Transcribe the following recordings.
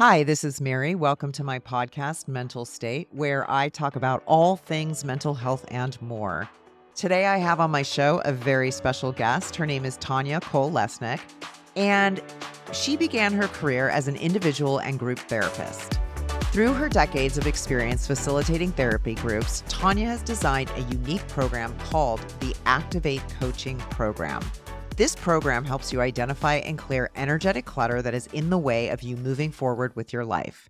Hi, this is Mary. Welcome to my podcast, Mental State, where I talk about all things mental health and more. Today, I have on my show a very special guest. Her name is Tanya Cole Lesnick, and she began her career as an individual and group therapist. Through her decades of experience facilitating therapy groups, Tanya has designed a unique program called the Activate Coaching Program. This program helps you identify and clear energetic clutter that is in the way of you moving forward with your life.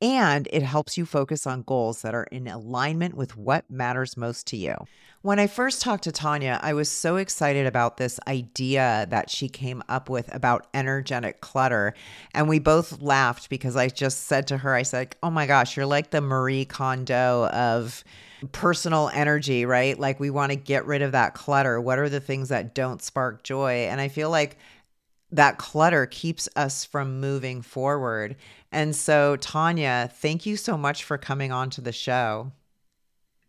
And it helps you focus on goals that are in alignment with what matters most to you. When I first talked to Tanya, I was so excited about this idea that she came up with about energetic clutter. And we both laughed because I just said to her, I said, Oh my gosh, you're like the Marie Kondo of personal energy, right? Like we want to get rid of that clutter. What are the things that don't spark joy? And I feel like that clutter keeps us from moving forward. And so, Tanya, thank you so much for coming on to the show.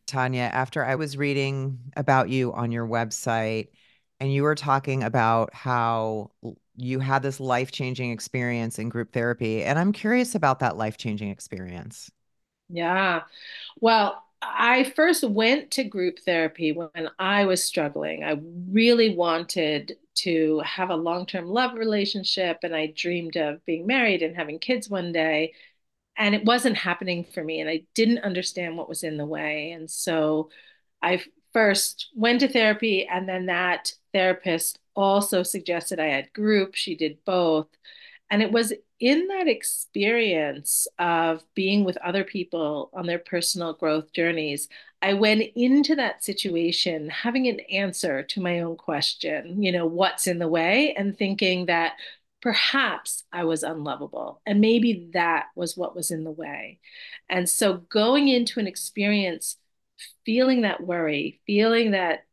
Tanya, after I was reading about you on your website, and you were talking about how you had this life changing experience in group therapy. And I'm curious about that life changing experience. Yeah. Well, I first went to group therapy when I was struggling. I really wanted to have a long term love relationship, and I dreamed of being married and having kids one day. And it wasn't happening for me, and I didn't understand what was in the way. And so I first went to therapy, and then that therapist also suggested I had group. She did both. And it was in that experience of being with other people on their personal growth journeys, I went into that situation having an answer to my own question, you know, what's in the way, and thinking that perhaps I was unlovable. And maybe that was what was in the way. And so going into an experience, feeling that worry, feeling that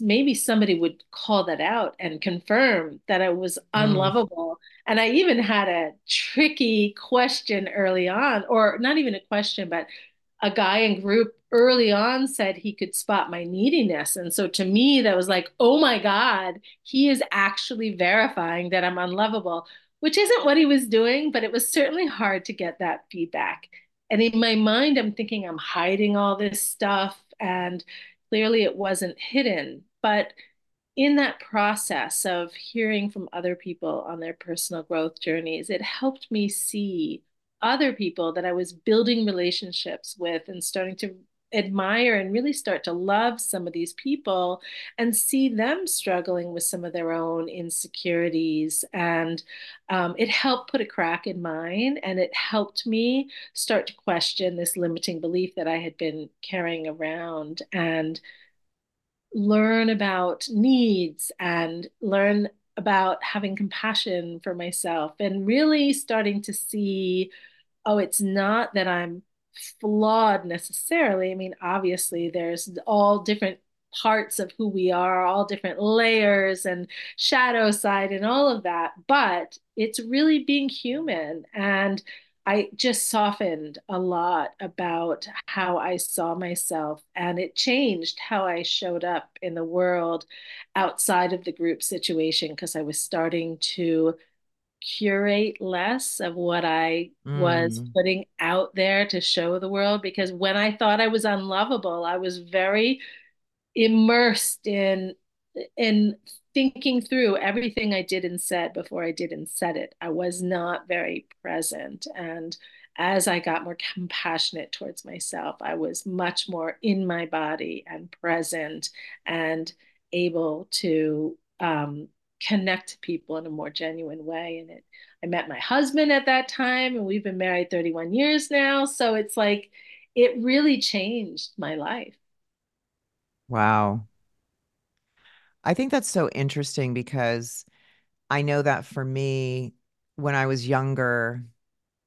maybe somebody would call that out and confirm that I was mm. unlovable. Mm. And I even had a tricky question early on, or not even a question, but a guy in group early on said he could spot my neediness. And so to me, that was like, oh my God, he is actually verifying that I'm unlovable, which isn't what he was doing, but it was certainly hard to get that feedback. And in my mind, I'm thinking I'm hiding all this stuff. And clearly it wasn't hidden. But in that process of hearing from other people on their personal growth journeys, it helped me see other people that I was building relationships with and starting to admire and really start to love some of these people and see them struggling with some of their own insecurities. And um, it helped put a crack in mine and it helped me start to question this limiting belief that I had been carrying around and learn about needs and learn about having compassion for myself and really starting to see oh, it's not that I'm flawed necessarily. I mean, obviously, there's all different parts of who we are, all different layers and shadow side and all of that. But it's really being human. And I just softened a lot about how I saw myself, and it changed how I showed up in the world outside of the group situation because I was starting to curate less of what I mm. was putting out there to show the world because when I thought I was unlovable, I was very immersed in in thinking through everything I did and said before I did and said it. I was not very present and as I got more compassionate towards myself, I was much more in my body and present and able to um, connect to people in a more genuine way. And it, I met my husband at that time, and we've been married 31 years now. So it's like, it really changed my life. Wow. I think that's so interesting because I know that for me, when I was younger,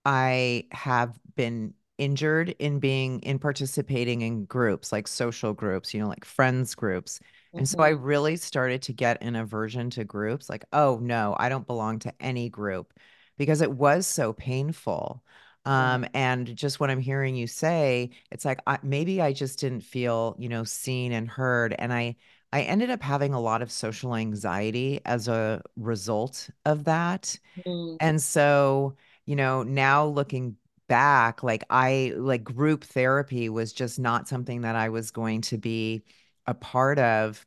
I have been injured in being in participating in groups like social groups, you know, like friends groups. And so I mm-hmm. really started to get an aversion to groups like, oh no, I don't belong to any group because it was so painful. Um, and just what I'm hearing you say, it's like I, maybe I just didn't feel, you know, seen and heard. And I, I ended up having a lot of social anxiety as a result of that. Mm. And so you know, now looking back, like I like group therapy was just not something that I was going to be a part of.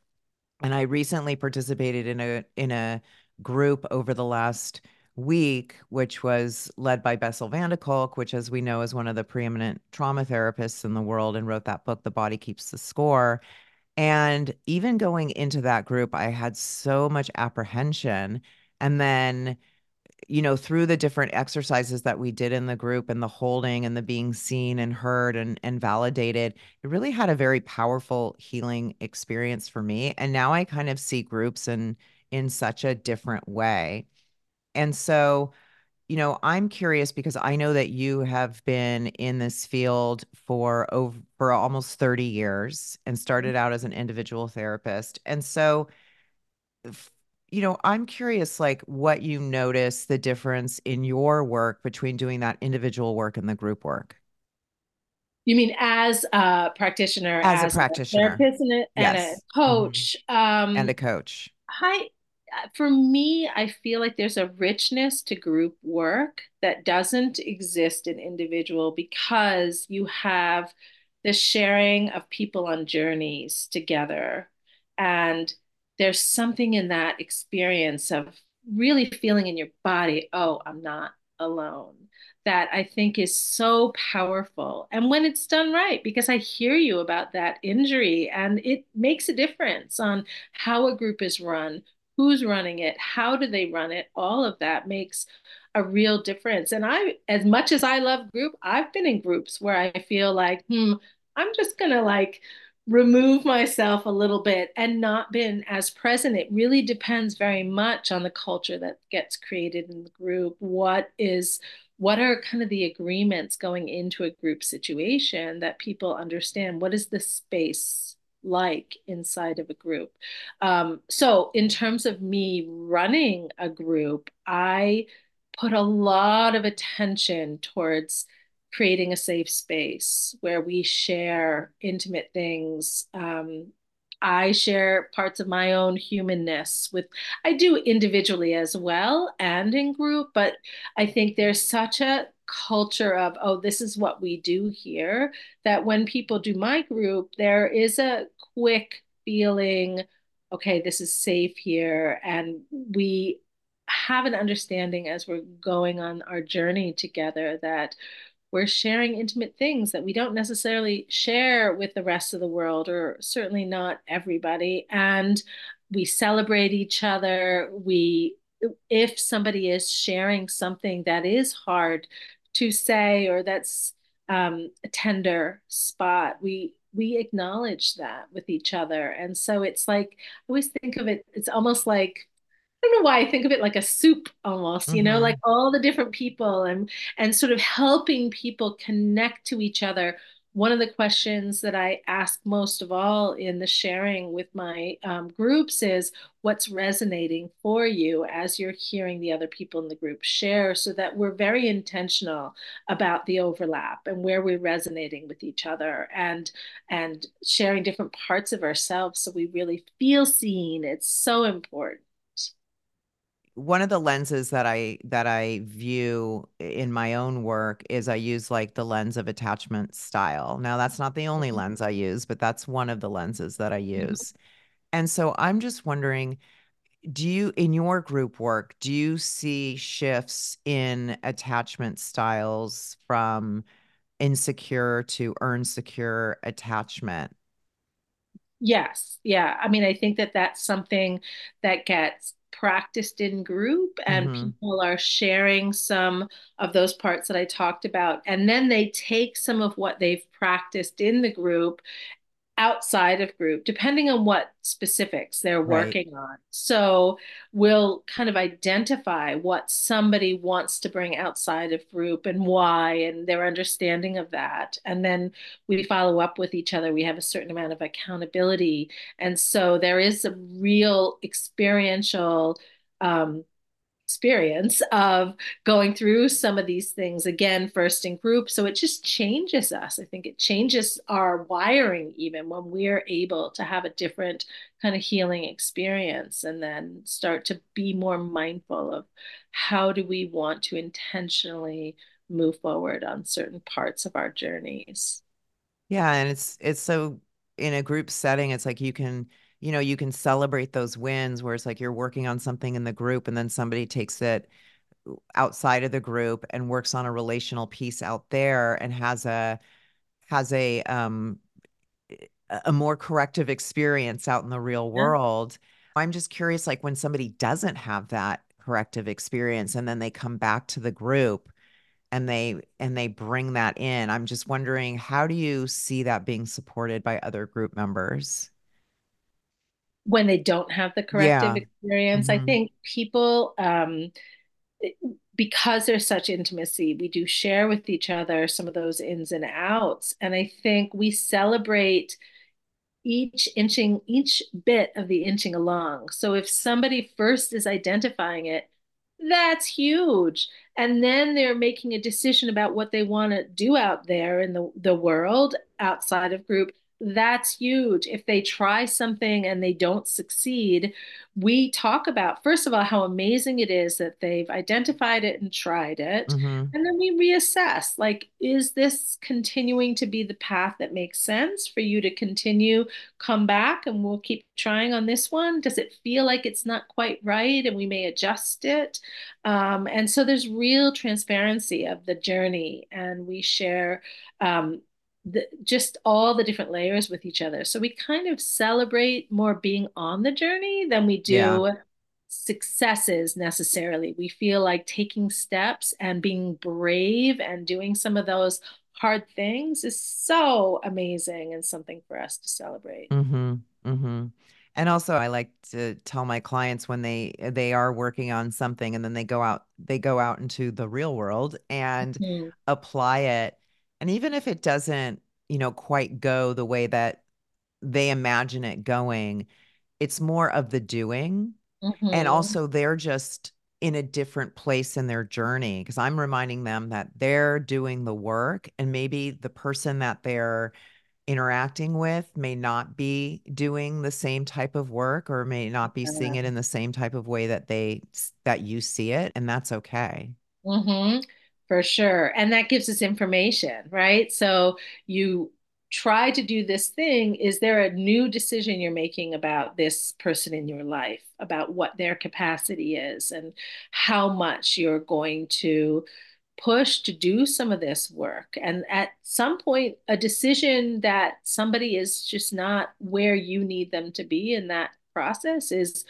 And I recently participated in a in a group over the last week, which was led by Bessel van der Kolk, which, as we know, is one of the preeminent trauma therapists in the world and wrote that book, The Body Keeps the Score. And even going into that group, I had so much apprehension. And then, you know, through the different exercises that we did in the group and the holding and the being seen and heard and, and validated, it really had a very powerful healing experience for me. And now I kind of see groups in in such a different way. And so, you know, I'm curious because I know that you have been in this field for over for almost 30 years and started mm-hmm. out as an individual therapist. And so, you know, I'm curious like what you notice the difference in your work between doing that individual work and the group work. You mean as a practitioner, as, as a practitioner, a therapist and a, yes. and a coach, mm-hmm. um, and a coach? I for me, I feel like there's a richness to group work that doesn't exist in individual because you have the sharing of people on journeys together. And there's something in that experience of really feeling in your body, oh, I'm not alone that I think is so powerful. And when it's done right, because I hear you about that injury and it makes a difference on how a group is run, who's running it, how do they run it, all of that makes a real difference. And I, as much as I love group, I've been in groups where I feel like, hmm, I'm just gonna like remove myself a little bit and not been as present. It really depends very much on the culture that gets created in the group. What is what are kind of the agreements going into a group situation that people understand? What is the space like inside of a group? Um, so, in terms of me running a group, I put a lot of attention towards creating a safe space where we share intimate things. Um, I share parts of my own humanness with, I do individually as well and in group, but I think there's such a culture of, oh, this is what we do here, that when people do my group, there is a quick feeling, okay, this is safe here. And we have an understanding as we're going on our journey together that we're sharing intimate things that we don't necessarily share with the rest of the world, or certainly not everybody. And we celebrate each other. We, if somebody is sharing something that is hard to say or that's um, a tender spot, we we acknowledge that with each other. And so it's like I always think of it. It's almost like I don't know why I think of it like a soup almost, mm-hmm. you know, like mm-hmm. all the different people and and sort of helping people connect to each other. One of the questions that I ask most of all in the sharing with my um, groups is what's resonating for you as you're hearing the other people in the group share, so that we're very intentional about the overlap and where we're resonating with each other and and sharing different parts of ourselves so we really feel seen. It's so important one of the lenses that I that I view in my own work is I use like the lens of attachment style. Now that's not the only mm-hmm. lens I use, but that's one of the lenses that I mm-hmm. use. And so I'm just wondering do you in your group work do you see shifts in attachment styles from insecure to earn secure attachment yes yeah i mean i think that that's something that gets practiced in group and mm-hmm. people are sharing some of those parts that I talked about. And then they take some of what they've practiced in the group outside of group, depending on what specifics they're working right. on. So we'll kind of identify what somebody wants to bring outside of group and why, and their understanding of that. And then we follow up with each other. We have a certain amount of accountability. And so there is a real experiential um, experience of going through some of these things again first in group. So it just changes us. I think it changes our wiring even when we're able to have a different kind of healing experience and then start to be more mindful of how do we want to intentionally move forward on certain parts of our journeys. Yeah and it's it's so in a group setting it's like you can you know, you can celebrate those wins where it's like you're working on something in the group and then somebody takes it outside of the group and works on a relational piece out there and has a has a um a more corrective experience out in the real world. Yeah. I'm just curious like when somebody doesn't have that corrective experience and then they come back to the group and they and they bring that in. I'm just wondering how do you see that being supported by other group members? When they don't have the corrective yeah. experience. Mm-hmm. I think people, um, because there's such intimacy, we do share with each other some of those ins and outs. And I think we celebrate each inching, each bit of the inching along. So if somebody first is identifying it, that's huge. And then they're making a decision about what they want to do out there in the, the world outside of group that's huge. If they try something and they don't succeed, we talk about, first of all, how amazing it is that they've identified it and tried it. Mm-hmm. And then we reassess like, is this continuing to be the path that makes sense for you to continue? Come back and we'll keep trying on this one. Does it feel like it's not quite right and we may adjust it? Um, and so there's real transparency of the journey, and we share. Um, the, just all the different layers with each other. So we kind of celebrate more being on the journey than we do yeah. successes necessarily. We feel like taking steps and being brave and doing some of those hard things is so amazing and something for us to celebrate. Mm-hmm. Mm-hmm. And also I like to tell my clients when they they are working on something and then they go out they go out into the real world and mm-hmm. apply it and even if it doesn't, you know, quite go the way that they imagine it going, it's more of the doing. Mm-hmm. And also, they're just in a different place in their journey because I'm reminding them that they're doing the work and maybe the person that they're interacting with may not be doing the same type of work or may not be seeing it in the same type of way that they that you see it and that's okay. Mm-hmm. For sure. And that gives us information, right? So you try to do this thing. Is there a new decision you're making about this person in your life, about what their capacity is and how much you're going to push to do some of this work? And at some point, a decision that somebody is just not where you need them to be in that process is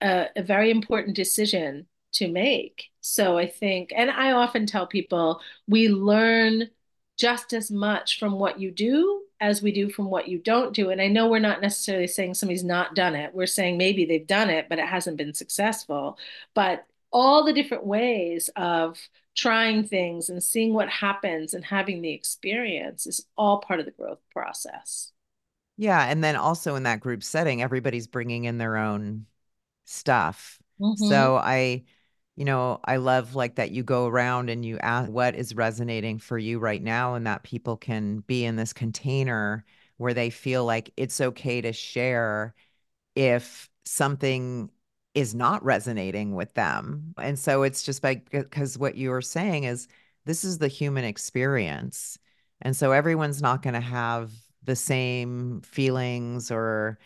a, a very important decision to make. So I think, and I often tell people, we learn just as much from what you do as we do from what you don't do. And I know we're not necessarily saying somebody's not done it. We're saying maybe they've done it, but it hasn't been successful. But all the different ways of trying things and seeing what happens and having the experience is all part of the growth process. Yeah. And then also in that group setting, everybody's bringing in their own stuff. Mm-hmm. So I, you know, I love like that you go around and you ask what is resonating for you right now, and that people can be in this container where they feel like it's okay to share if something is not resonating with them. And so it's just like, because what you were saying is this is the human experience. And so everyone's not going to have the same feelings or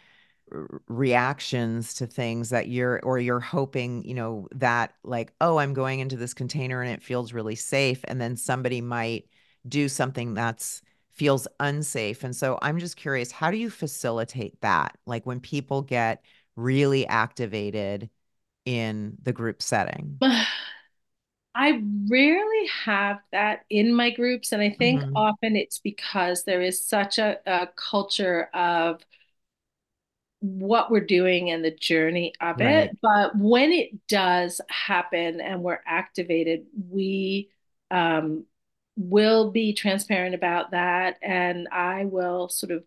reactions to things that you're or you're hoping you know that like oh i'm going into this container and it feels really safe and then somebody might do something that's feels unsafe and so i'm just curious how do you facilitate that like when people get really activated in the group setting I rarely have that in my groups. And I think mm-hmm. often it's because there is such a, a culture of what we're doing and the journey of right. it. But when it does happen and we're activated, we um, will be transparent about that. And I will sort of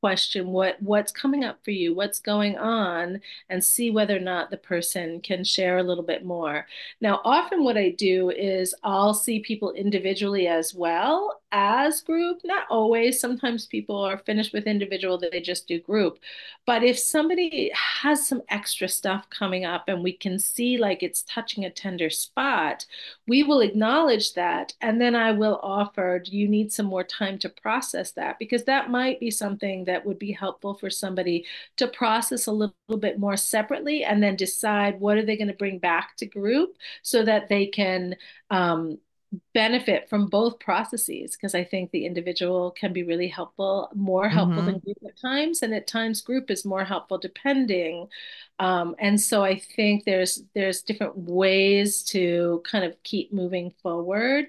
question what what's coming up for you what's going on and see whether or not the person can share a little bit more now often what i do is i'll see people individually as well as group not always. Sometimes people are finished with individual they just do group. But if somebody has some extra stuff coming up and we can see like it's touching a tender spot we will acknowledge that. And then i will offer do you need some more time to process that? Because that might be something that would be helpful for somebody to process a little, bit more separately and then decide what are they going to bring back to group so that they can um, benefit from both processes because I think the individual can be really helpful, more helpful mm-hmm. than group at times, and at times group is more helpful depending. Um, and so I think there's there's different ways to kind of keep moving forward.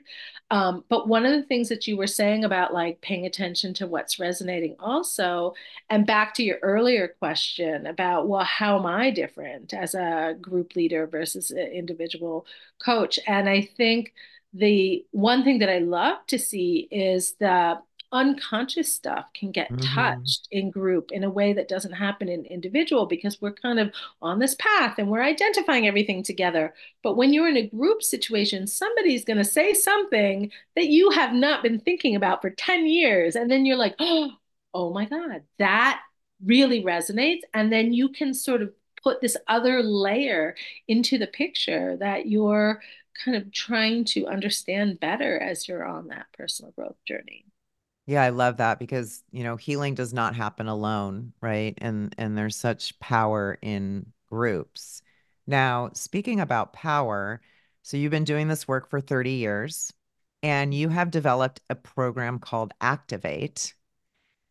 Um, but one of the things that you were saying about like paying attention to what's resonating also, and back to your earlier question about well, how am I different as a group leader versus an individual coach? And I think the one thing that I love to see is the unconscious stuff can get mm-hmm. touched in group in a way that doesn't happen in individual because we're kind of on this path and we're identifying everything together. But when you're in a group situation, somebody's going to say something that you have not been thinking about for 10 years. And then you're like, oh, oh my God, that really resonates. And then you can sort of put this other layer into the picture that you're kind of trying to understand better as you're on that personal growth journey. Yeah, I love that because, you know, healing does not happen alone, right? And and there's such power in groups. Now, speaking about power, so you've been doing this work for 30 years and you have developed a program called Activate.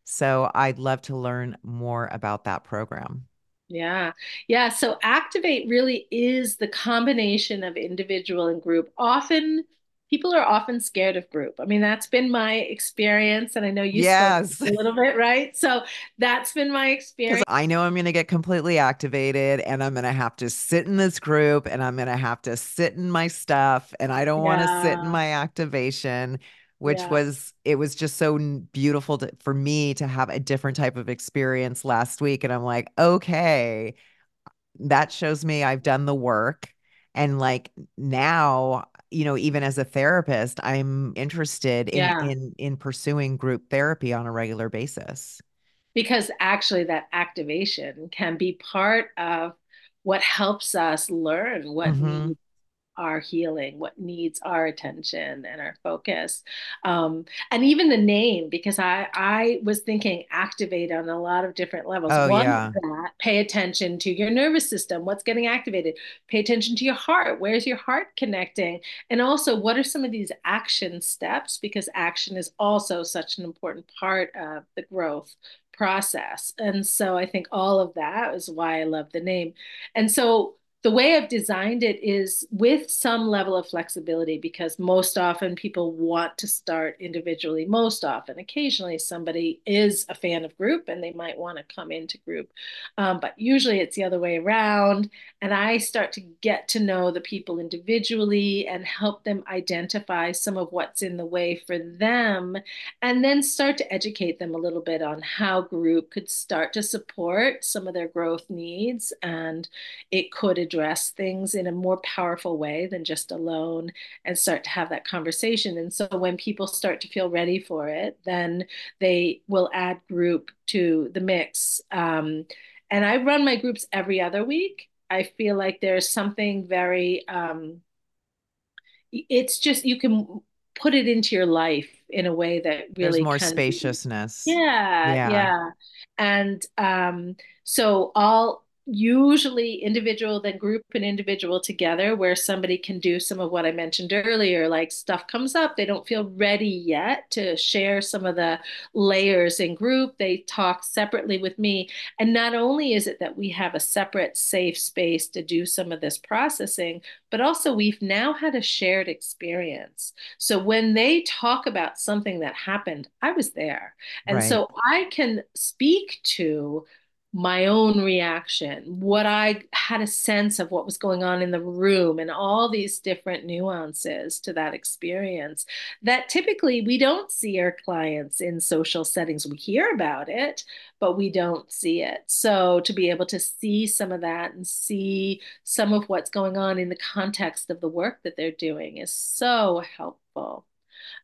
So I'd love to learn more about that program. Yeah. Yeah. So activate really is the combination of individual and group. Often people are often scared of group. I mean, that's been my experience. And I know you yes. a little bit, right? So that's been my experience. I know I'm going to get completely activated and I'm going to have to sit in this group and I'm going to have to sit in my stuff and I don't yeah. want to sit in my activation which yeah. was it was just so beautiful to, for me to have a different type of experience last week and i'm like okay that shows me i've done the work and like now you know even as a therapist i'm interested in yeah. in in pursuing group therapy on a regular basis because actually that activation can be part of what helps us learn what mm-hmm. needs our healing, what needs our attention and our focus. Um, and even the name, because I, I was thinking activate on a lot of different levels. Oh, One yeah. that, pay attention to your nervous system, what's getting activated, pay attention to your heart, where's your heart connecting? And also, what are some of these action steps? Because action is also such an important part of the growth process. And so I think all of that is why I love the name. And so the way I've designed it is with some level of flexibility because most often people want to start individually. Most often, occasionally, somebody is a fan of group and they might want to come into group. Um, but usually it's the other way around. And I start to get to know the people individually and help them identify some of what's in the way for them. And then start to educate them a little bit on how group could start to support some of their growth needs. And it could address things in a more powerful way than just alone and start to have that conversation. And so when people start to feel ready for it, then they will add group to the mix. Um, and I run my groups every other week. I feel like there's something very, um, it's just, you can put it into your life in a way that really there's more spaciousness. Yeah, yeah, yeah. And um, so I'll usually individual then group and individual together where somebody can do some of what i mentioned earlier like stuff comes up they don't feel ready yet to share some of the layers in group they talk separately with me. And not only is it that we have a separate safe space to do some of this processing but also we've now had a shared experience. So when they talk about something that happened i was there. And right. so i can speak to my own reaction, what I had a sense of what was going on in the room, and all these different nuances to that experience that typically we don't see our clients in social settings. We hear about it, but we don't see it. So to be able to see some of that and see some of what's going on in the context of the work that they're doing is so helpful.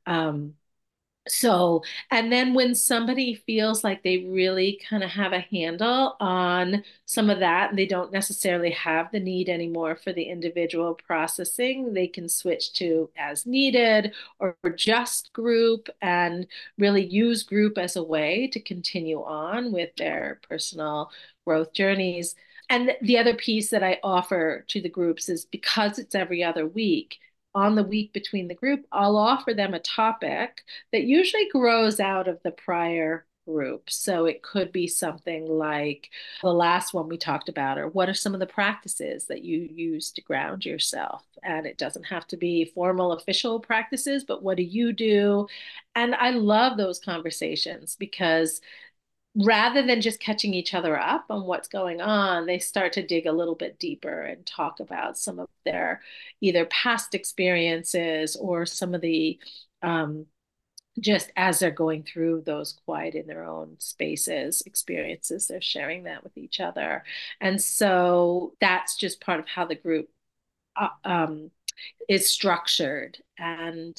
Um, so, and then when somebody feels like they really kind of have a handle on some of that and they don't necessarily have the need anymore for the individual processing, they can switch to as needed or just group and really use group as a way to continue on with their personal growth journeys. And the other piece that I offer to the groups is because it's every other week on the week between the group, I'll offer them a topic that usually grows out of the prior group. So it could be something like the last one we talked about, or what are some of the practices that you use to ground yourself? And it doesn't have to be formal official practices, but what do you do? And I love those conversations because rather than just catching each other up on what's going on, they start to dig a little bit deeper and talk about some of their either past experiences or some of the um, just as they're going through those quiet in their own spaces experiences they're sharing that with each other. And so that's just part of how the group uh, um, is structured. And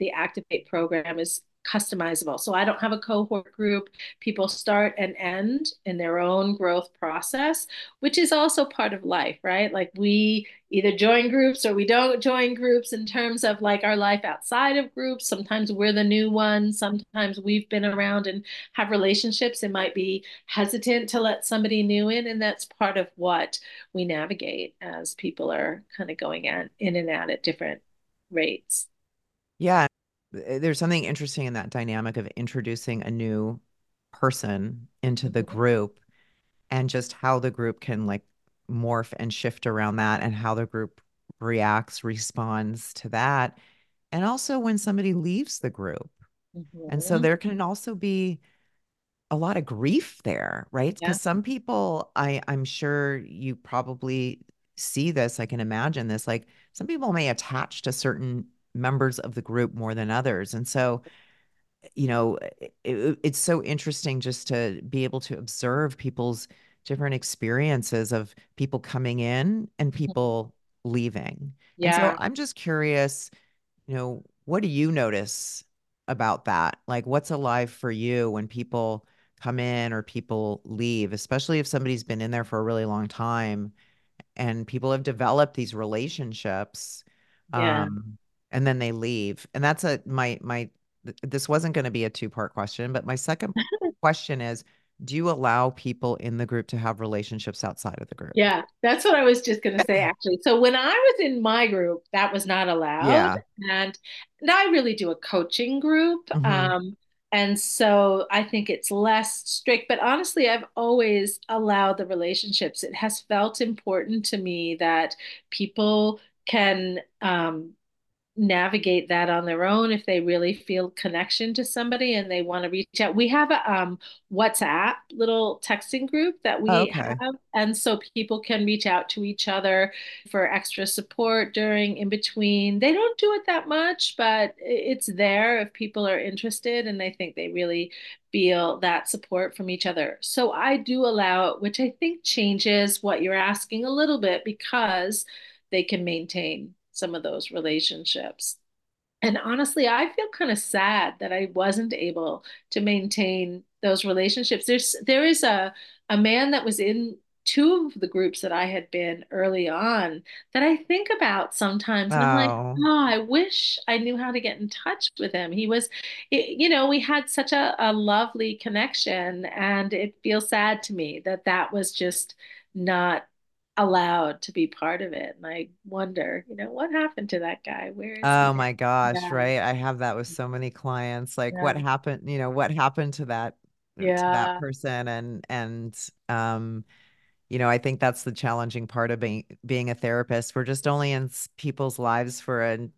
the activate program is customizable. So I don't have a cohort group. People start and end in their own growth process, which is also part of life, right? Like we either join groups or we don't join groups in terms of like our life outside of groups. Sometimes we're the new ones. Sometimes we've been around and have relationships and might be hesitant to let somebody new in. And that's part of what we navigate as people are kind of going in and out at different rates. Yeah, there's something interesting in that dynamic of introducing a new person into the mm-hmm. group and just how the group can like morph and shift around that and how the group reacts responds to that and also when somebody leaves the group mm-hmm. and so mm-hmm. there can also be a lot of grief there right because yeah. some people i i'm sure you probably see this i can imagine this like some people may attach to certain members of the group more than others. And so, you know, it, it's so interesting just to be able to observe people's different experiences of people coming in and mm-hmm. people leaving. Yeah. And so I'm just curious, you know, what do you notice about that? Like, what's alive for you when people come in or people leave, especially if somebody's been in there for a really long time and people have developed these relationships? Yeah. Um, and then they leave. And that's a my my this wasn't going to be a two-part question, but my second question is do you allow people in the group to have relationships outside of the group? Yeah, that's what I was just going to say actually. So when I was in my group, that was not allowed. Yeah. And, and I really do a coaching group. Mm-hmm. Um, and so I think it's less strict, but honestly, I've always allowed the relationships. It has felt important to me that people can um, navigate that on their own if they really feel connection to somebody and they want to reach out. We have a um, WhatsApp little texting group that we okay. have, and so people can reach out to each other for extra support during in between. They don't do it that much, but it's there if people are interested, and I think they really feel that support from each other. So I do allow it, which I think changes what you're asking a little bit because they can maintain some of those relationships. And honestly, I feel kind of sad that I wasn't able to maintain those relationships. There's there is a a man that was in two of the groups that I had been early on that I think about sometimes. And I'm like, oh, ah, I wish I knew how to get in touch with him. He was, you know, we had such a, a lovely connection, and it feels sad to me that that was just not allowed to be part of it. And I wonder, you know, what happened to that guy? Where Oh my gosh, right? I have that with so many clients. Like yeah. what happened, you know, what happened to that yeah. to that person and and um you know, I think that's the challenging part of being being a therapist. We're just only in people's lives for a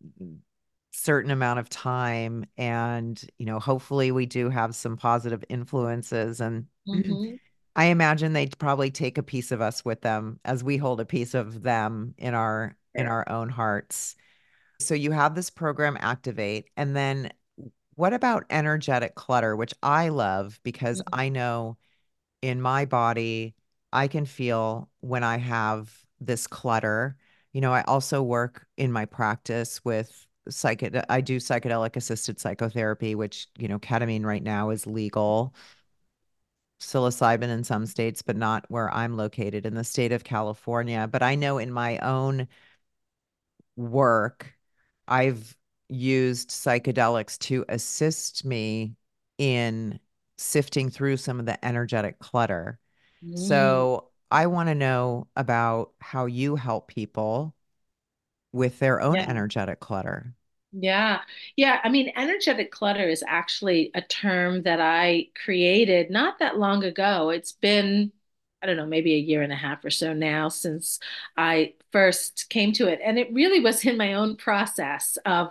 certain amount of time and you know, hopefully we do have some positive influences and mm-hmm I imagine they'd probably take a piece of us with them as we hold a piece of them in our in our own hearts. So you have this program Activate, and then what about energetic clutter, which I love because Mhm. I know in my body I can feel when I have this clutter. You know, I also work in my practice with psychedelic I do psychedelic assisted psychotherapy, which, you know, ketamine right now is legal psilocybin in some states, but not where I'm located in the state of California. But I know in my own work, I've used psychedelics to assist me in sifting through some of the energetic clutter. Mm. So I want to know about how you help people with their own Yeah. energetic clutter. Yeah. Yeah. I mean, energetic clutter is actually a term that I created not that long ago. It's been, I don't know, maybe a year and a half or so now since I first came to it. And it really was in my own process of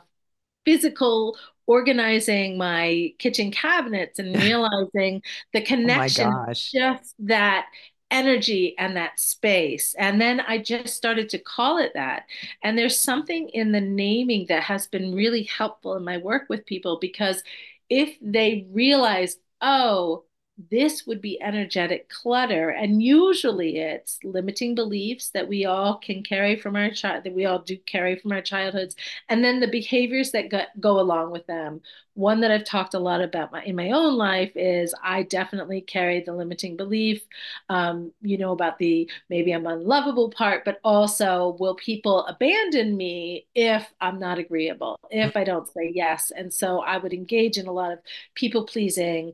physical organizing my kitchen cabinets and realizing the Oh connection, gosh. just that energy and that space. And then I just started to call it that. And there's something in the naming that has been really helpful in my work with people because if they realize, oh, this would be energetic clutter. And usually it's limiting beliefs that we all can carry from our child, that we all do carry from our childhoods and then the behaviors that go, go along with them. One that I've talked a lot about my, in my own life is I definitely carry the limiting belief, um, you know, about the maybe I'm unlovable part, but also will people abandon me if I'm not agreeable, if I don't say yes? And so I would engage in a lot of people pleasing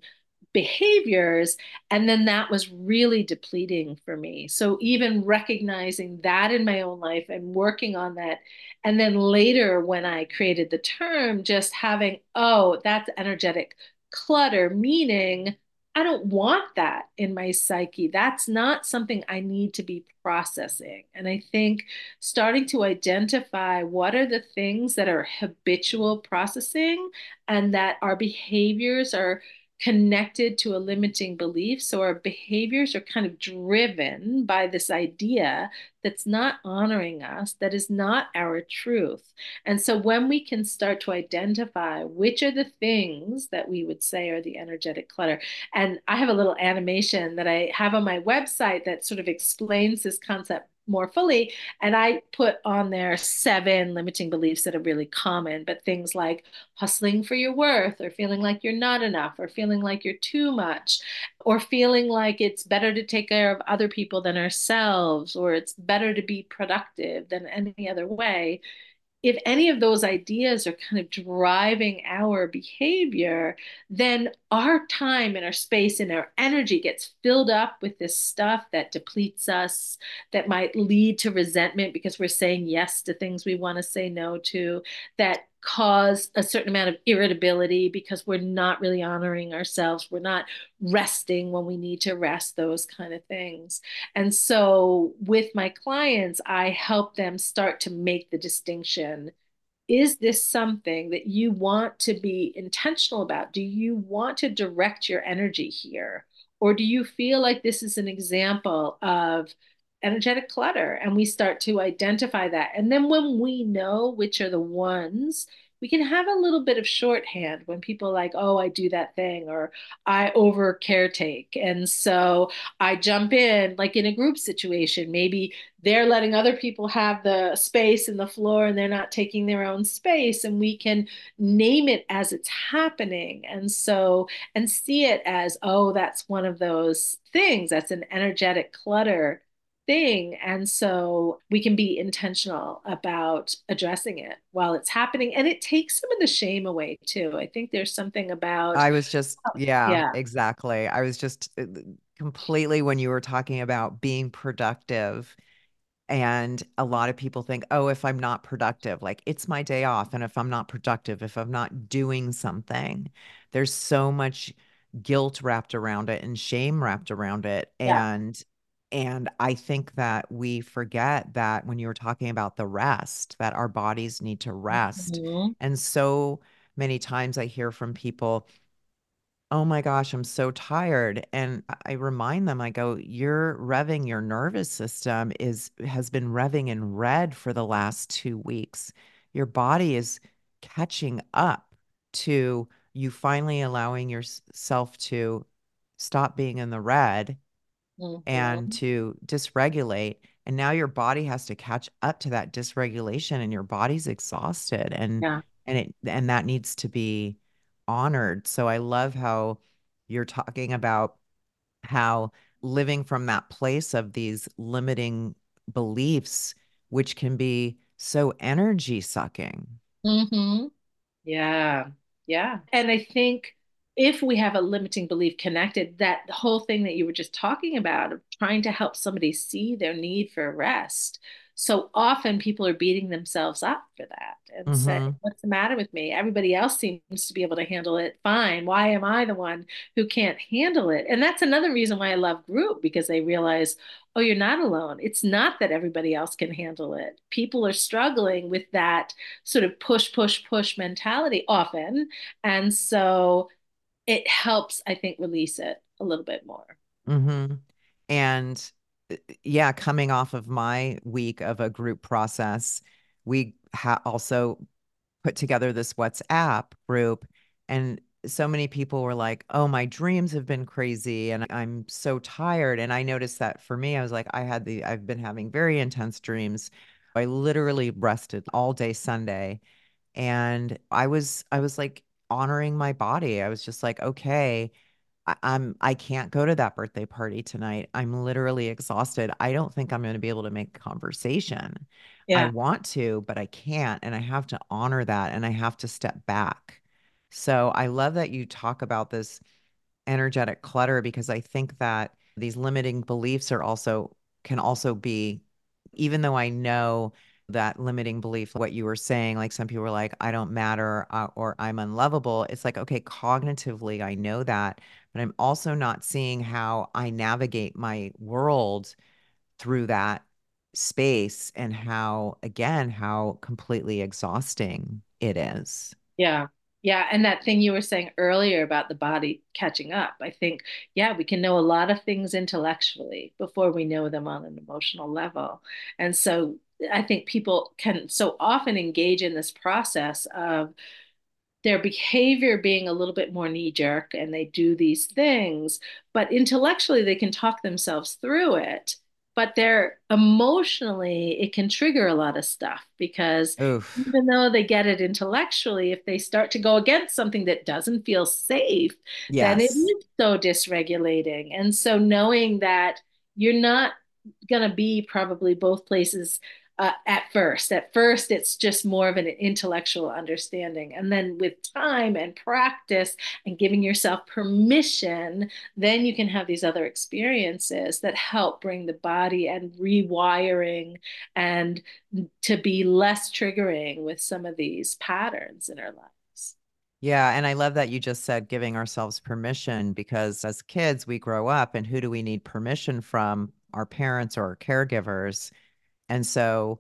behaviors. And then that was really depleting for me. So even recognizing that in my own life and working on that. And then later, when I created the term, just having, oh, that's energetic clutter, meaning I don't want that in my psyche. That's not something I need to be processing. And I think starting to identify what are the things that are habitual processing and that our behaviors are connected to a limiting belief. So our behaviors are kind of driven by this idea that's not honoring us, that is not our truth. And so when we can start to identify which are the things that we would say are the energetic clutter, and I have a little animation that I have on my website that sort of explains this concept more fully. And I put on there seven limiting beliefs that are really common, but things like hustling for your worth, or feeling like you're not enough, or feeling like you're too much, or feeling like it's better to take care of other people than ourselves, or it's better to be productive than any other way if any of those ideas are kind of driving our behavior, then our time and our space and our energy gets filled up with this stuff that depletes us, that might lead to resentment because we're saying yes to things we want to say no to, that cause a certain amount of irritability because we're not really honoring ourselves. We're not resting when we need to rest, those kind of things. And so with my clients, I help them start to make the distinction. Is this something that you want to be intentional about? Do you want to direct your energy here? Or do you feel like this is an example of energetic clutter? And we start to identify that. And then when we know which are the ones, we can have a little bit of shorthand when people like, oh, I do that thing, or I over caretake. And so I jump in, like in a group situation, maybe they're letting other people have the space and the floor and they're not taking their own space and we can name it as it's happening and so and see it as oh that's one of those things that's an energetic clutter thing and so we can be intentional about addressing it while it's happening and it takes some of the shame away too i think there's something about I was just, yeah, yeah exactly. I was just uh, completely when you were talking about being productive. And a lot of people think, oh, if I'm not productive, like it's my day off. And if I'm not productive, if I'm not doing something, there's so much guilt wrapped around it and shame wrapped around it. yeah And and I think that we forget that when you were talking about the rest, that our bodies need to rest. Mhm. And so many times I hear from people, oh my gosh, I'm so tired. And I I remind them, I go, you're revving your nervous system is has been revving in red for the last two weeks. Your body is catching up to you finally allowing yourself to stop being in the red and hmm to dysregulate. And now your body has to catch up to that dysregulation and your body's exhausted and Yeah. and it and that needs to be honored. So I love how you're talking about how living from that place of these limiting beliefs, which can be so energy sucking. hmm Yeah, yeah. And I think if we have a limiting belief connected, that whole thing that you were just talking about of trying to help somebody see their need for rest. So often people are beating themselves up for that and say, hmm What's the matter with me? Everybody else seems to be able to handle it fine. Why am I the one who can't handle it? And that's another reason why I love group because they realize, oh, you're not alone. It's not that everybody else can handle it. People are struggling with that sort of push, push, push mentality often. And so it helps, I think, release it a little bit more. hmm And uh, yeah, coming off of my week of a group process, we ha also put together this WhatsApp group, and so many people were like, "Oh, my dreams have been crazy, and I'm so tired." And I noticed that for me, I was like, I had the I've been having very intense dreams. I literally rested all day Sunday, and I was I was like honoring my body. I was just like, okay. I, I'm I can't go to that birthday party tonight. I'm literally exhausted. I don't think I'm going to be able to make conversation. I want to, but I can't, and I have to honor that and I have to step back. So I love that you talk about this energetic clutter because I think that these limiting beliefs are also can also be, even though I know that limiting belief, what you were saying, like some people were like, I don't matter uh, or I'm unlovable. It's like, okay, cognitively, I know that, but I'm also not seeing how I navigate my world through that space and how, again, how completely exhausting it is. Yeah. Yeah. And that thing you were saying earlier about the body catching up, I think, yeah, we can know a lot of things intellectually before we know them on an emotional level. And so I think people can so often engage in this process of their behavior being a little bit more knee jerk and they do these things, but intellectually they can talk themselves through it. But they're emotionally, it can trigger a lot of stuff because Oof. even though they get it intellectually, if they start to go against something that doesn't feel safe, then it Yes. is so dysregulating. And so knowing that you're not going to be probably both places uh, at first. At first, it's just more of an intellectual understanding. And then with time and practice and giving yourself permission, then you can have these other experiences that help bring the body and rewiring and to be less triggering with some of these patterns in our lives. Yeah, and I love that you just said giving ourselves permission because as kids, we grow up and who do we need permission from? Our parents or our caregivers. And so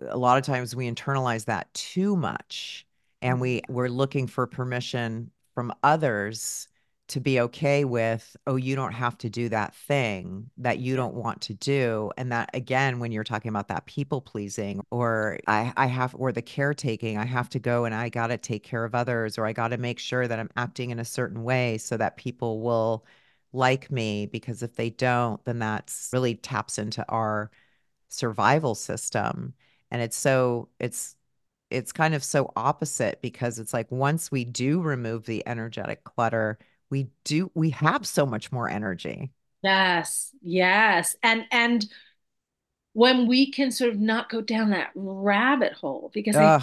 a lot of times we internalize that too much and we Mhm. we're looking for permission from others to be okay with oh you don't have to do that thing that you don't want to do and that again when you're talking about that people pleasing or I I have or the caretaking I have to go and I got to take care of others or I got to make sure that I'm acting in a certain way so that people will like me because if they don't then that's really taps into our survival system and it's so it's it's kind of so opposite because it's like once we do remove the energetic clutter we do we have so much more energy Yes, yes. And and when we can sort of not go down that rabbit hole, because ugh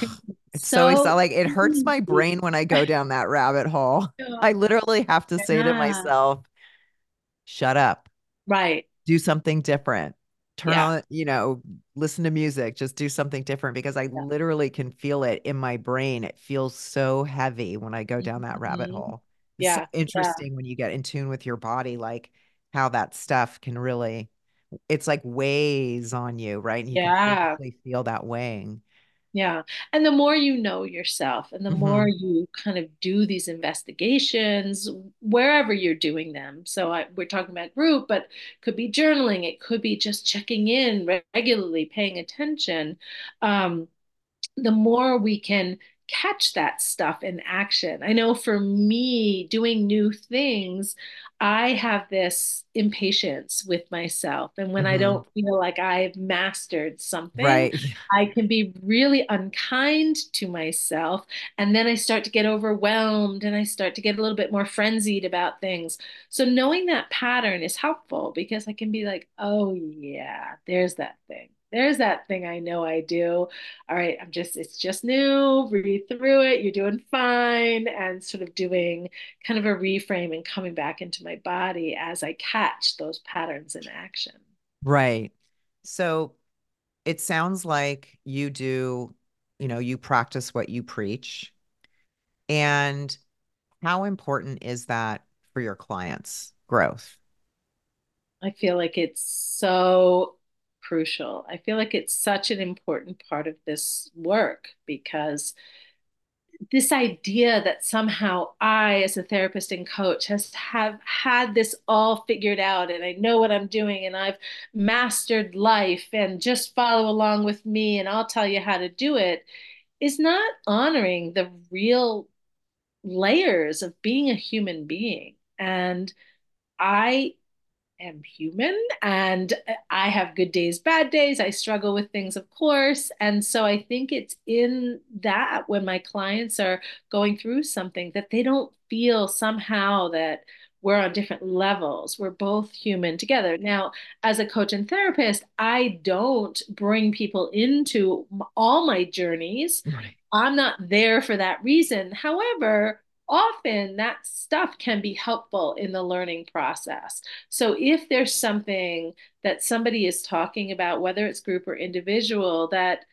it's so exciting so like it hurts my brain when i go down that rabbit hole i literally have to say to myself shut up Right. do something different. Turn Yeah. on, you know, listen to music, just do something different because I Yeah. literally can feel it in my brain. It feels so heavy when I go down that rabbit Mhm. hole. It's so Yeah. Yeah. interesting when you get in tune with your body, like how that stuff can really, it's like weighs on you, right? And you Yeah. physically feel that weighing. Yeah. And the more you know yourself and the more hmm you kind of do these investigations wherever you're doing them. So I, we're talking about group, but could be journaling. It could be just checking in regularly, paying attention. Um, the more we can catch that stuff in action. I know for me, doing new things, I have this impatience with myself. And when I hmm don't feel like I've mastered something, Right. I can be really unkind to myself. And then I start to get overwhelmed and I start to get a little bit more frenzied about things. So knowing that pattern is helpful because I can be like, oh, yeah, there's that thing. There's that thing I know I do all right, I'm just, it's just new, read through it, you're doing fine, and sort of doing kind of a reframe and coming back into my body as I catch those patterns in action. Right. So it sounds like you do, you know, you practice what you preach. And how important is that for your clients' growth? I feel like it's so crucial. I feel like it's such an important part of this work because this idea that somehow I, as a therapist and coach, has have had this all figured out and I know what I'm doing and I've mastered life and just follow along with me and I'll tell you how to do it is not honoring the real layers of being a human being. And I am human and I have good days, bad days. I struggle with things, of course. And so I think it's in that when my clients are going through something that they don't feel somehow that we're on different levels. We're both human together. Now, as a coach and therapist, I don't bring people into all my journeys. Right. I'm not there for that reason. However, often that stuff can be helpful in the learning process. So if there's something that somebody is talking about, whether it's group or individual, that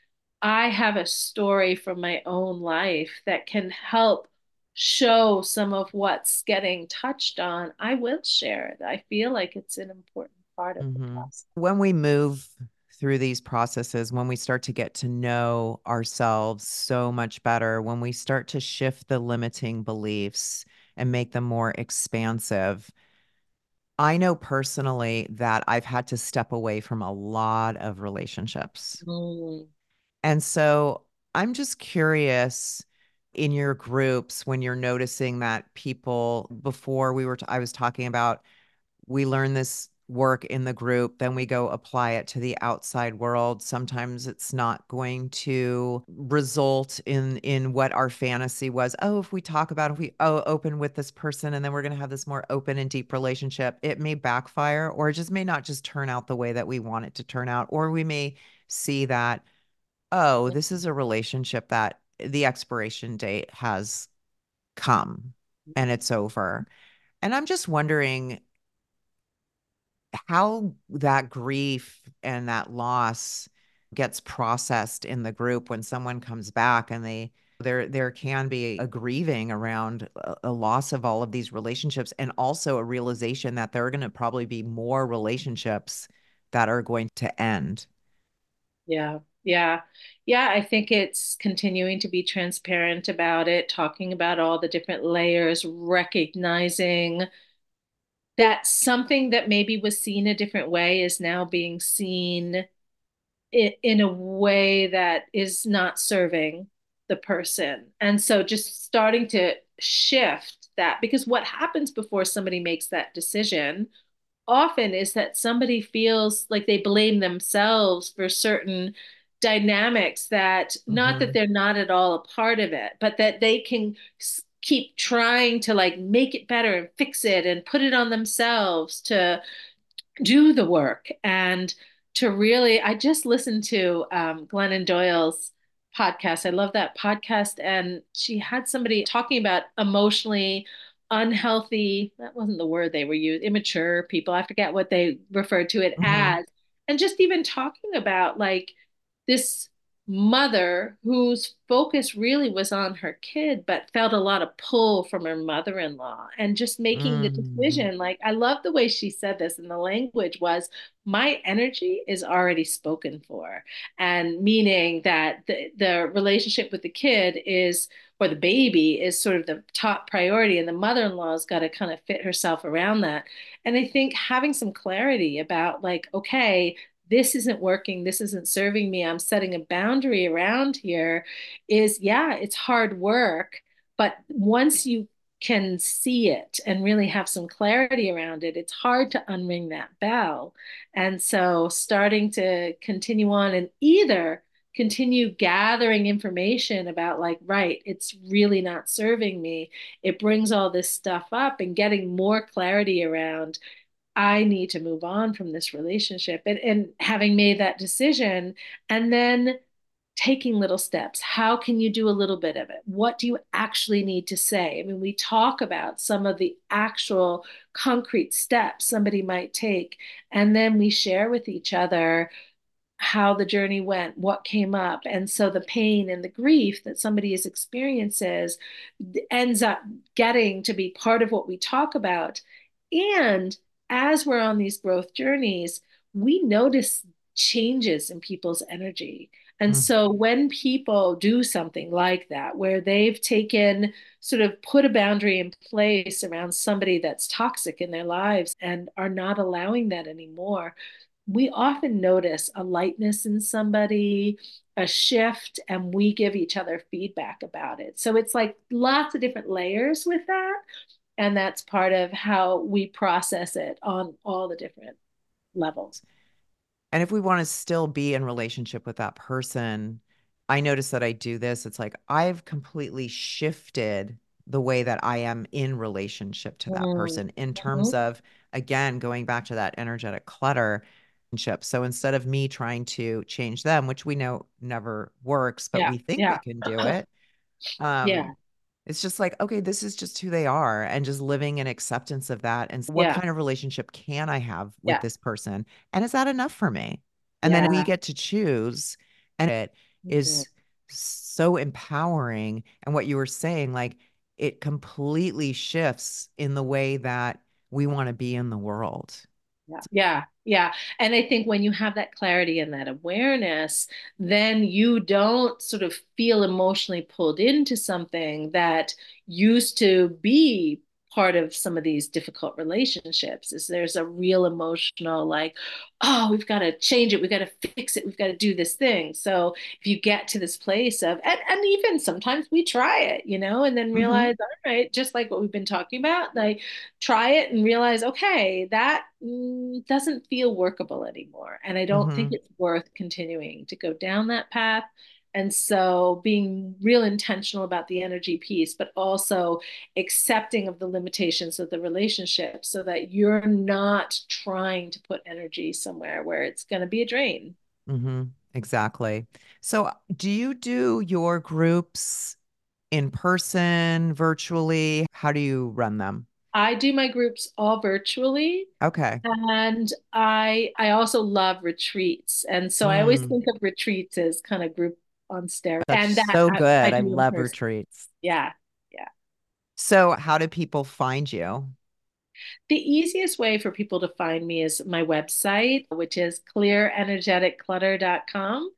I have a story from my own life that can help show some of what's getting touched on, I will share it. I feel like it's an important part of the hmm process. When we move through these processes, when we start to get to know ourselves so much better, when we start to shift the limiting beliefs and make them more expansive, I know personally that I've had to step away from a lot of relationships. Mm. And so I'm just curious in your groups when you're noticing that people before we were t- I was talking about we learn this work in the group, then we go apply it to the outside world. Sometimes it's not going to result in in what our fantasy was. Oh, if we talk about if we oh open with this person and then we're going to have this more open and deep relationship, it may backfire or it just may not just turn out the way that we want it to turn out or we may see that oh, this is a relationship that the expiration date has come and it's over. And I'm just wondering how that grief and that loss gets processed in the group when someone comes back and they there there can be a grieving around a, loss of all of these relationships and also a realization that there are going to probably be more relationships that are going to end. Yeah. Yeah. Yeah. I think it's continuing to be transparent about it, talking about all the different layers, recognizing that something that maybe was seen a different way is now being seen in, in a way that is not serving the person. And so just starting to shift that because what happens before somebody makes that decision often is that somebody feels like they blame themselves for certain dynamics that not that hmm they're not at all a part of it, but that they can keep trying to like make it better and fix it and put it on themselves to do the work and to really i just listened to um, glennon doyle's podcast. I love that podcast. And she had somebody talking about emotionally unhealthy that wasn't the word they were used immature people. I forget what they referred to it hmm as. And just even talking about like this mother whose focus really was on her kid, but felt a lot of pull from her mother in law and just making the Mm, decision. Like, I love the way she said this, and the language was, My energy is already spoken for. And meaning that the, the relationship with the kid is, or the baby is sort of the top priority, and the mother in law's got to kind of fit herself around that. And I think having some clarity about, like, okay, this isn't working, this isn't serving me, I'm setting a boundary around here is yeah, it's hard work. But once you can see it and really have some clarity around it, it's hard to unring that bell. And so starting to continue on and either continue gathering information about like right it's really not serving me it brings all this stuff up and getting more clarity around I need to move on from this relationship and, and having made that decision and then taking little steps. How can you do a little bit of it? What do you actually need to say? I mean, we talk about some of the actual concrete steps somebody might take, and then we share with each other how the journey went, what came up. And so the pain and the grief that somebody is experiences ends up getting to be part of what we talk about. And as we're on these growth journeys, we notice changes in people's energy. And mm, so when people do something like that, where they've taken sort of put a boundary in place around somebody that's toxic in their lives and are not allowing that anymore, we often notice a lightness in somebody, a shift, and we give each other feedback about it. So it's like lots of different layers with that. And that's part of how we process it on all the different levels. And if we want to still be in relationship with that person, I notice that I do this. It's like I've completely shifted the way that I am in relationship to that person in terms Mhm. of, again, going back to that energetic clutter. So instead of me trying to change them, which we know never works, but Yeah, we think we can do it, um, yeah, it's just like, okay, this is just who they are, and just living in acceptance of that. And what yeah, kind of relationship can I have with yeah, this person? And is that enough for me? And then we get to choose, and it is so empowering. And what you were saying, like, it completely shifts in the way that we want to be in the world. Yeah, yeah, yeah. And I think when you have that clarity and that awareness, then you don't sort of feel emotionally pulled into something that used to be part of some of these difficult relationships. Is there's a real emotional like, oh, we've got to change it, we've got to fix it, we've got to do this thing. So if you get to this place of, and, and even sometimes we try it, you know, and then hmm realize, all right, just like what we've been talking about, like try it and realize, okay, that mm, doesn't feel workable anymore. And I don't think hmm it's worth continuing to go down that path. And so being real intentional about the energy piece, but also accepting of the limitations of the relationship so that you're not trying to put energy somewhere where it's going to be a drain. Mm-hmm. Exactly. So, do you do your groups in person, virtually? How do you run them? I do my groups all virtually. Okay. And I I also love retreats. And so I always Mm, think of retreats as kind of group on steroids. that's And that so I, I good. I love person. retreats. Yeah. Yeah. So, how do people find you? The easiest way for people to find me is my website, which is clearenergeticclutter.com.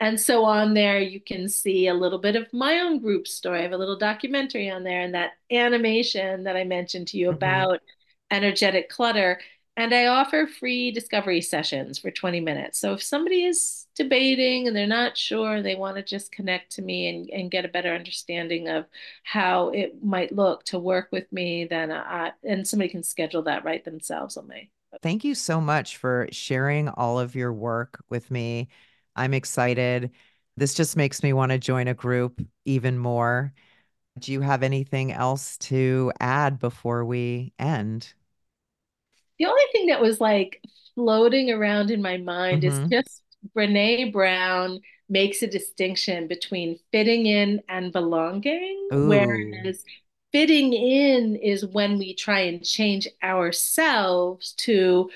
And so on there, you can see a little bit of my own group story. I have a little documentary on there and that animation that I mentioned to you hmm about energetic clutter. And I offer free discovery sessions for 20 minutes. So if somebody is debating and they're not sure, they want to just connect to me and, and get a better understanding of how it might look to work with me, then I, and somebody can schedule that right themselves on my. Thank you so much for sharing all of your work with me. I'm excited. This just makes me want to join a group even more. Do you have anything else to add before we end? The only thing that was like floating around in my mind is hmm just Brene Brown makes a distinction between fitting in and belonging, Ooh. whereas fitting in is when we try and change ourselves to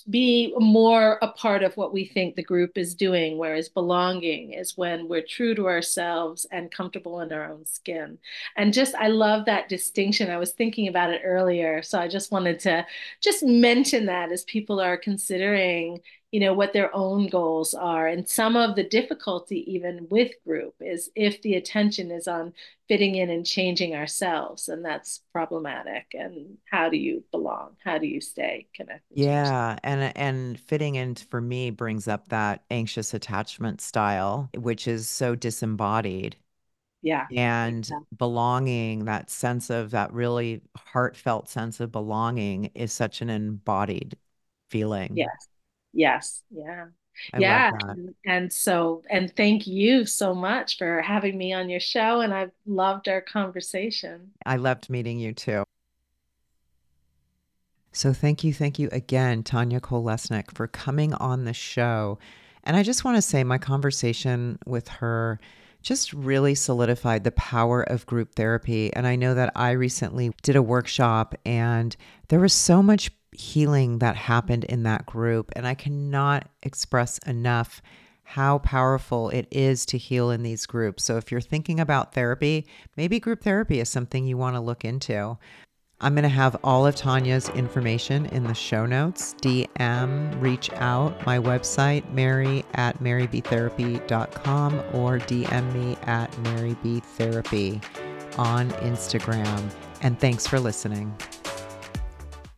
be more a part of what we think the group is doing, whereas belonging is when we're true to ourselves and comfortable in our own skin. And just, I love that distinction. I was thinking about it earlier. So I just wanted to just mention that as people are considering, you know what their own goals are. And some of the difficulty even with group is if the attention is on fitting in and changing ourselves and that's problematic. And how do you belong? How do you stay connected yeah and and fitting in for me brings up that anxious attachment style which is so disembodied. Yeah and exactly. belonging that sense of that really heartfelt sense of belonging is such an embodied feeling. Yes Yes. Yeah. I yeah. And, and so, and thank you so much for having me on your show. And I've loved our conversation. I loved meeting you too. So, thank you, thank you again, Tanya Cole-Lesnick, for coming on the show. And I just want to say my conversation with her just really solidified the power of group therapy. And I know that I recently did a workshop and there was so much healing that happened in that group. And I cannot express enough how powerful it is to heal in these groups. So if you're thinking about therapy, maybe group therapy is something you want to look into. I'm going to have all of Tanya's information in the show notes. DM, reach out, my website, mary at marybtherapy.com or DM me at marybtherapy on Instagram. And thanks for listening.